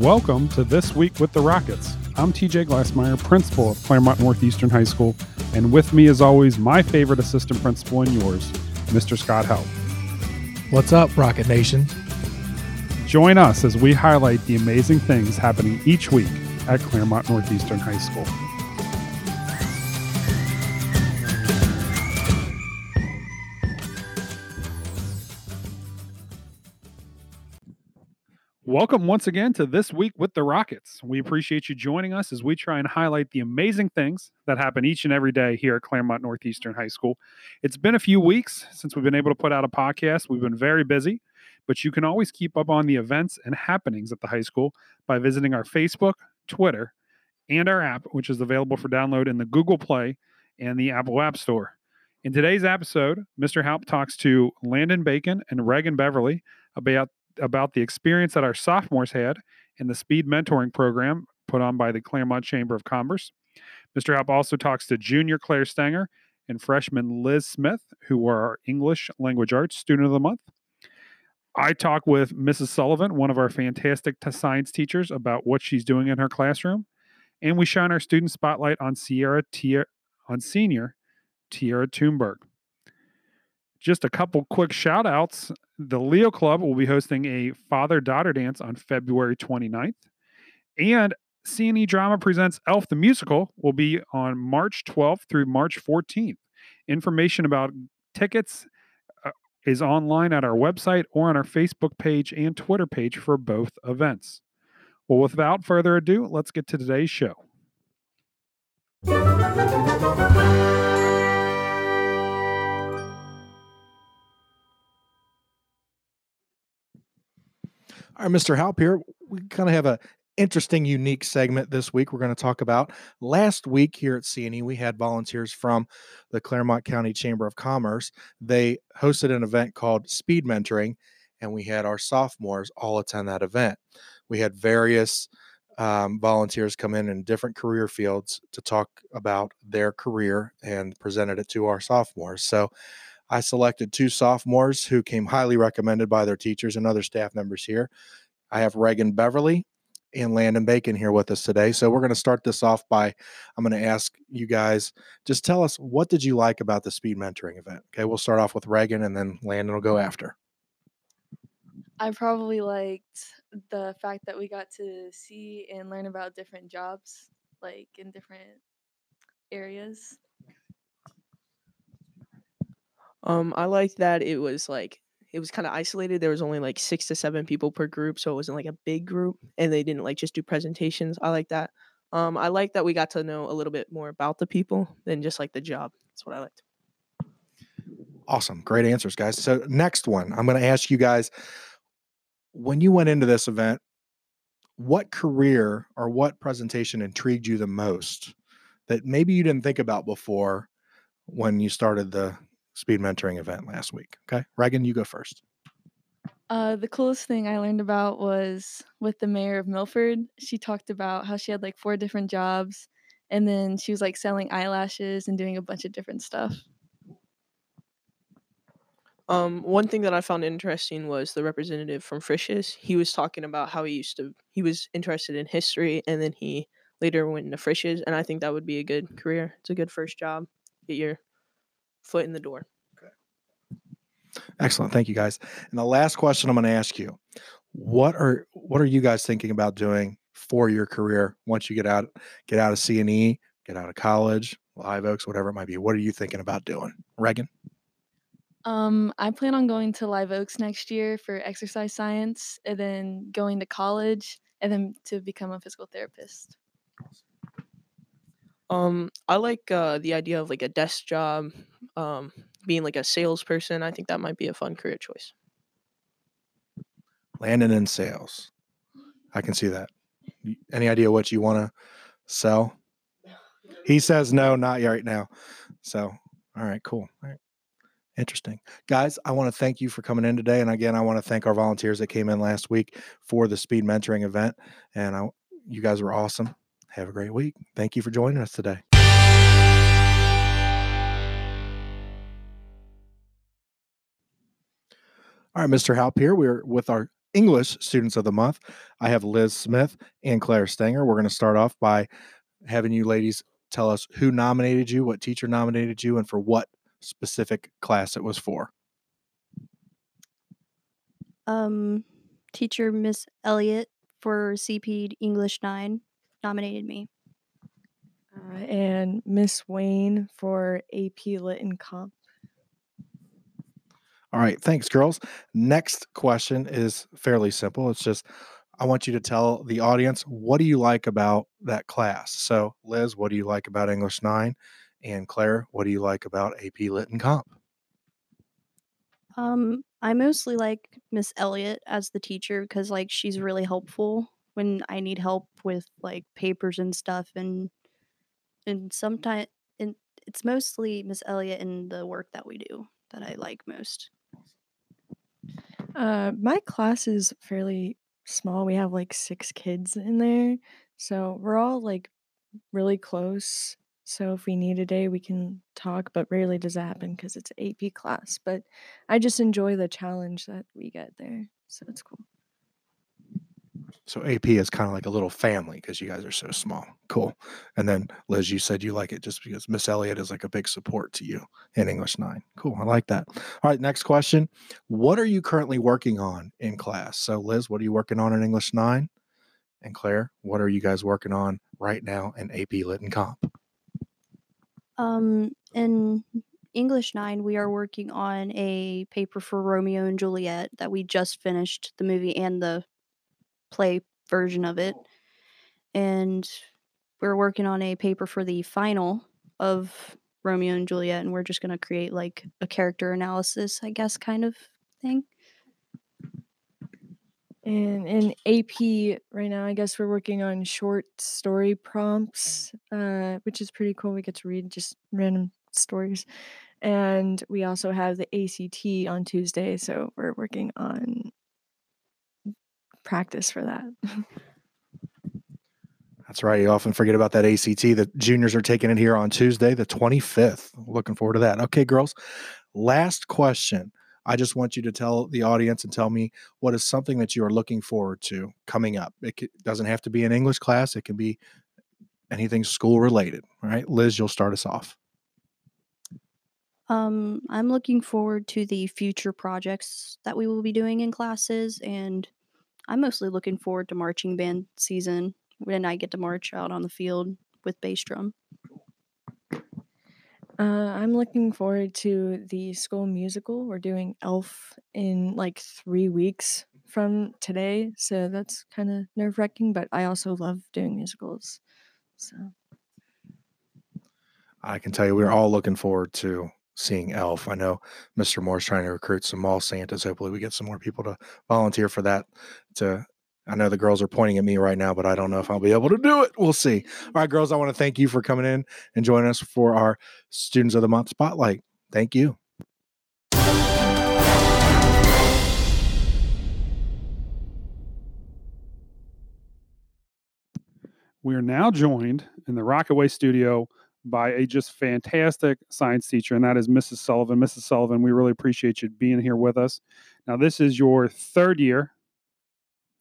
Welcome to This Week with the Rockets. I'm TJ Glassmeyer, principal of Clermont Northeastern High School, and with me, as always, my favorite assistant principal and yours, Mr. Scott Halp. What's up, Rocket Nation? Join us as we highlight the amazing things happening each week at Clermont Northeastern High School. Welcome once again to This Week with the Rockets. We appreciate you joining us as we try and highlight the amazing things that happen each and every day here at Clermont Northeastern High School. It's been a few weeks since we've been able to put out a podcast. We've been very busy, but you can always keep up on the events and happenings at the high school by visiting our Facebook, Twitter, and our app, which is available for download in the Google Play and the Apple App Store. In today's episode, Mr. Halp talks to Landon Bacon and Reagan Beverly about about the experience that our sophomores had in the speed mentoring program put on by the Clermont Chamber of Commerce. Mr. Halp also talks to junior Claire Stanger and freshman Liz Smith, who were our English Language Arts Student of the Month. I talk with Mrs. Sullivan, one of our fantastic science teachers, about what she's doing in her classroom, and we shine our student spotlight on Sierra Tier, on senior Tierra Thunberg. Just a couple quick shout outs. The Leo Club will be hosting a father daughter dance on February 29th. And CNE Drama Presents Elf the Musical will be on March 12th through March 14th. Information about tickets uh, is online at our website or on our Facebook page and Twitter page for both events. Well, without further ado, let's get to today's show. All right, Mr. Halp here. We kind of have a interesting, unique segment this week. We're going to talk about last week here at CNE. We had volunteers from the Clermont County Chamber of Commerce. They hosted an event called Speed Mentoring, and we had our sophomores all attend that event. We had various um, volunteers come in in different career fields to talk about their career and presented it to our sophomores. So I selected two sophomores who came highly recommended by their teachers and other staff members here. I have Reagan Beverly and Landon Bacon here with us today. So we're going to start this off by I'm going to ask you guys just tell us what did you like about the speed mentoring event? Okay, we'll start off with Reagan and then Landon will go after. I probably liked the fact that we got to see and learn about different jobs like in different areas. Um, I liked that it was like it was kind of isolated. There was only like six to seven people per group, so it wasn't like a big group, and they didn't like just do presentations. I like that. Um, I like that we got to know a little bit more about the people than just like the job. That's what I liked. Awesome, great answers, guys. So next one, I'm going to ask you guys: when you went into this event, what career or what presentation intrigued you the most that maybe you didn't think about before when you started the speed mentoring event last week. Okay. Reagan, you go first. Uh, the coolest thing I learned about was with the mayor of Milford. She talked about how she had like four different jobs and then she was like selling eyelashes and doing a bunch of different stuff. Um, one thing that I found interesting was the representative from Frisch's. He was talking about how he used to, he was interested in history and then he later went into Frisch's. And I think that would be a good career. It's a good first job. Get your foot in the door. Okay. Excellent. Thank you guys. And the last question I'm going to ask you, what are what are you guys thinking about doing for your career once you get out get out of CNE, get out of college, Live Oaks, whatever it might be? What are you thinking about doing? Reagan? Um, I plan on going to Live Oaks next year for exercise science and then going to college and then to become a physical therapist. Um, I like uh, the idea of like a desk job, um, being like a salesperson. I think that might be a fun career choice. Landing in sales. I can see that. Any idea what you want to sell? He says no, not right now. So, all right, cool. All right. Interesting. Guys, I want to thank you for coming in today. And again, I want to thank our volunteers that came in last week for the speed mentoring event. And I, you guys were awesome. Have a great week. Thank you for joining us today. All right, Mr. Halp here. We're with our English Students of the Month. I have Liz Smith and Claire Stenger. We're going to start off by having you ladies tell us who nominated you, what teacher nominated you, and for what specific class it was for. Um, teacher Miss Elliott for CP English 9 nominated me. Uh, and Miss Wayne for AP Lit and Comp. All right, thanks, girls. Next question is fairly simple. It's just I want you to tell the audience what do you like about that class. So, Liz, what do you like about English 9? And Claire, what do you like about AP Lit and Comp? Um, I mostly like Miss Elliott as the teacher because like she's really helpful when I need help with like papers and stuff and and sometimes and it's mostly Miss Elliott and the work that we do that I like most. Uh, my class is fairly small. We have like six kids in there, so we're all like really close. So if we need a day, we can talk, but rarely does that happen because it's AP class. But I just enjoy the challenge that we get there, so it's cool. So AP is kind of like a little family because you guys are so small. Cool. And then Liz, you said you like it just because Miss Elliott is like a big support to you in English 9. Cool. I like that. All right, next question. What are you currently working on in class? So Liz, what are you working on in English 9? And Claire, what are you guys working on right now in AP Lit and Comp? Um, in English 9, we are working on a paper for Romeo and Juliet that we just finished the movie and the play version of it. And we're working on a paper for the final of Romeo and Juliet, and we're just going to create like a character analysis, I guess, kind of thing. And in AP right now, I guess we're working on short story prompts, uh, which is pretty cool. We get to read just random stories. And we also have the ACT on Tuesday, so we're working on practice for that. That's right. You often forget about that ACT. The juniors are taking it here on Tuesday, the 25th. Looking forward to that. Okay, girls. Last question. I just want you to tell the audience and tell me what is something that you are looking forward to coming up. It doesn't have to be an English class, it can be anything school related. All right, Liz, you'll start us off. Um, I'm looking forward to the future projects that we will be doing in classes, and I'm mostly looking forward to marching band season when I get to march out on the field with bass drum. Uh, I'm looking forward to the school musical. We're doing Elf in like three weeks from today, so that's kind of nerve wracking. But I also love doing musicals, so I can tell you we're all looking forward to seeing Elf. I know Mr. Moore's trying to recruit some mall Santas. Hopefully, we get some more people to volunteer for that to I know the girls are pointing at me right now, but I don't know if I'll be able to do it. We'll see. All right, girls, I want to thank you for coming in and joining us for our Students of the Month Spotlight. Thank you. We are now joined in the Rockaway studio by a just fantastic science teacher, and that is Mrs. Sullivan. Mrs. Sullivan, we really appreciate you being here with us. Now, this is your third year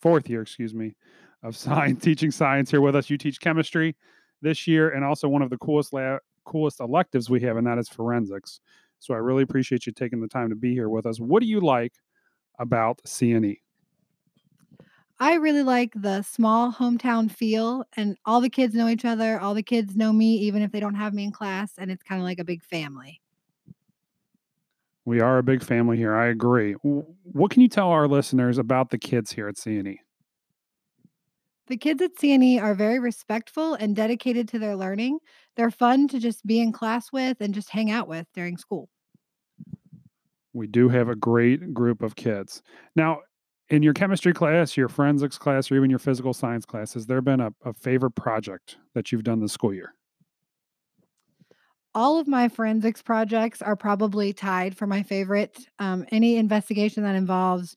fourth year, excuse me, of science teaching science here with us. You teach chemistry this year, and also one of the coolest lab, coolest electives we have, and that is forensics. So I really appreciate you taking the time to be here with us. What do you like about CNE? I really like the small hometown feel, and all the kids know each other. All the kids know me, even if they don't have me in class, and it's kind of like a big family. We are a big family here. I agree. What can you tell our listeners about the kids here at CNE? The kids at CNE are very respectful and dedicated to their learning. They're fun to just be in class with and just hang out with during school. We do have a great group of kids. Now, in your chemistry class, your forensics class, or even your physical science class, has there been a, a favorite project that you've done this school year? all of my forensics projects are probably tied for my favorite. Um, any investigation that involves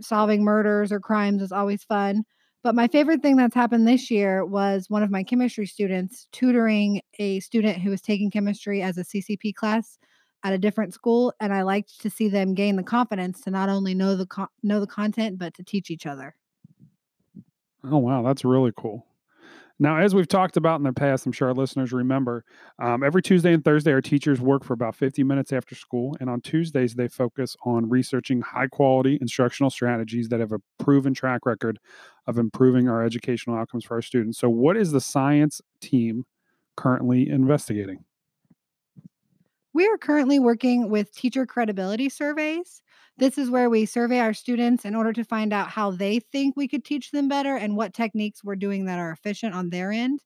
solving murders or crimes is always fun. But my favorite thing that's happened this year was one of my chemistry students tutoring a student who was taking chemistry as a CCP class at a different school, and I liked to see them gain the confidence to not only know the know the content but to teach each other. Oh, wow. That's really cool. Now, as we've talked about in the past, I'm sure our listeners remember, um, every Tuesday and Thursday, our teachers work for about 50 minutes after school. And on Tuesdays, they focus on researching high quality instructional strategies that have a proven track record of improving our educational outcomes for our students. So, what is the science team currently investigating? We are currently working with teacher credibility surveys. This is where we survey our students in order to find out how they think we could teach them better and what techniques we're doing that are efficient on their end.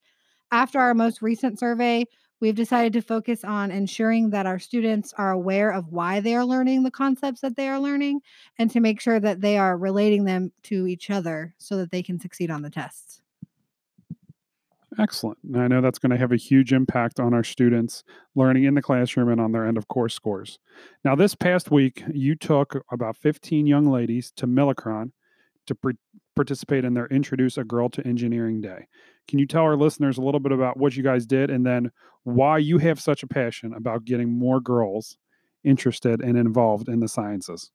After our most recent survey, we've decided to focus on ensuring that our students are aware of why they are learning the concepts that they are learning and to make sure that they are relating them to each other so that they can succeed on the tests. Excellent. I know that's going to have a huge impact on our students learning in the classroom and on their end of course scores. Now, this past week, you took about 15 young ladies to Milacron to pre- participate in their Introduce a Girl to Engineering Day. Can you tell our listeners a little bit about what you guys did and then why you have such a passion about getting more girls interested and involved in the sciences?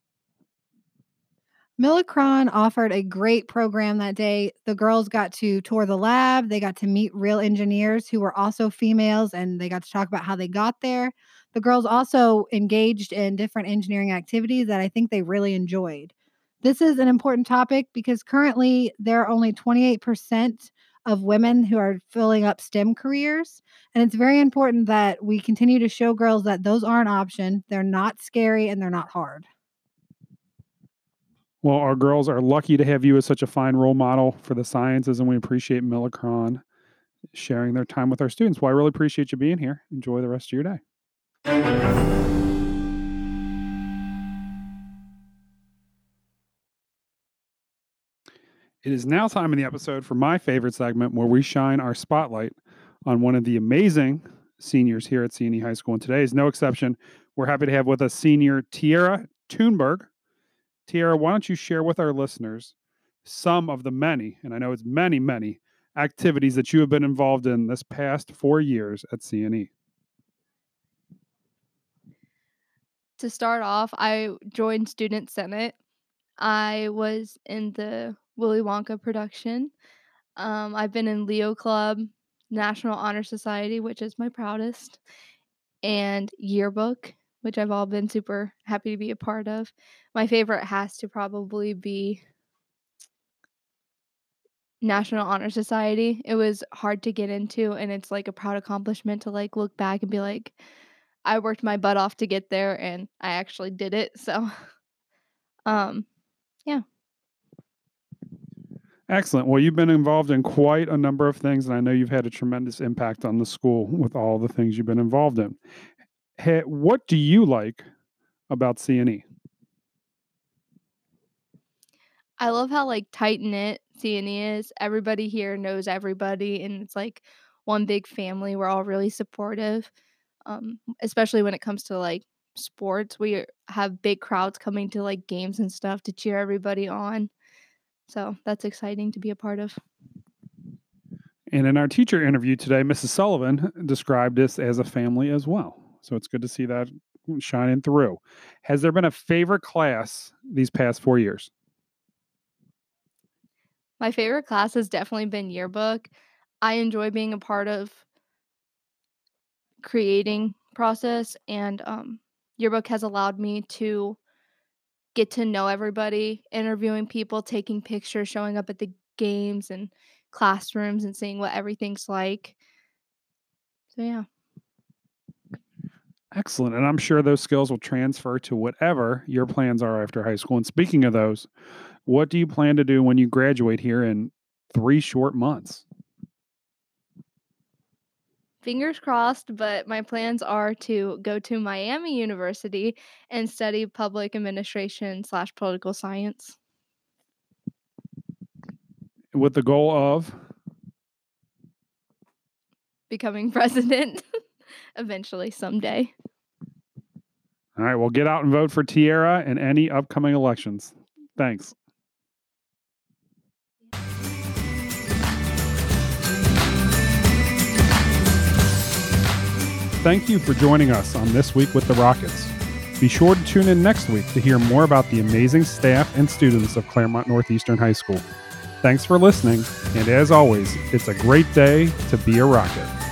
Milacron offered a great program that day. The girls got to tour the lab, they got to meet real engineers who were also females, and they got to talk about how they got there. The girls also engaged in different engineering activities that I think they really enjoyed. This is an important topic because currently there are only 28% of women who are filling up STEM careers. And it's very important that we continue to show girls that those are an option. They're not scary and they're not hard. Well, our girls are lucky to have you as such a fine role model for the sciences, and we appreciate Milacron sharing their time with our students. Well, I really appreciate you being here. Enjoy the rest of your day. It is now time in the episode for my favorite segment where we shine our spotlight on one of the amazing seniors here at CNE High School. And today is no exception. We're happy to have with us senior Tiara Thunberg. Tiara, why don't you share with our listeners some of the many, and I know it's many, many activities that you have been involved in this past four years at CNE? To start off, I joined Student Senate. I was in the Willy Wonka production. Um, I've been in Leo Club, National Honor Society, which is my proudest, and Yearbook, which I've all been super happy to be a part of. My favorite has to probably be National Honor Society. It was hard to get into and it's like a proud accomplishment to like look back and be like I worked my butt off to get there and I actually did it. So um yeah. Excellent. Well, you've been involved in quite a number of things, and I know you've had a tremendous impact on the school with all the things you've been involved in. Hey, what do you like about CNE? I love how like tight knit CNE is. Everybody here knows everybody, and it's like one big family. We're all really supportive, um, especially when it comes to like sports. We have big crowds coming to like games and stuff to cheer everybody on. So that's exciting to be a part of. And in our teacher interview today, Mrs. Sullivan described this as a family as well. So it's good to see that shining through. Has there been a favorite class these past four years? My favorite class has definitely been yearbook. I enjoy being a part of creating process and um, yearbook has allowed me to get to know everybody, interviewing people, taking pictures, showing up at the games and classrooms and seeing what everything's like. So yeah. Excellent. And I'm sure those skills will transfer to whatever your plans are after high school. And speaking of those, what do you plan to do when you graduate here in three short months? Fingers crossed, but my plans are to go to Miami University and study public administration slash political science. With the goal of becoming president eventually someday. All right, well, get out and vote for Tiara in any upcoming elections. Thanks. thank you for joining us on This Week with the Rockets. Be sure to tune in next week to hear more about the amazing staff and students of Clermont Northeastern High School. Thanks for listening, and as always, it's a great day to be a Rocket.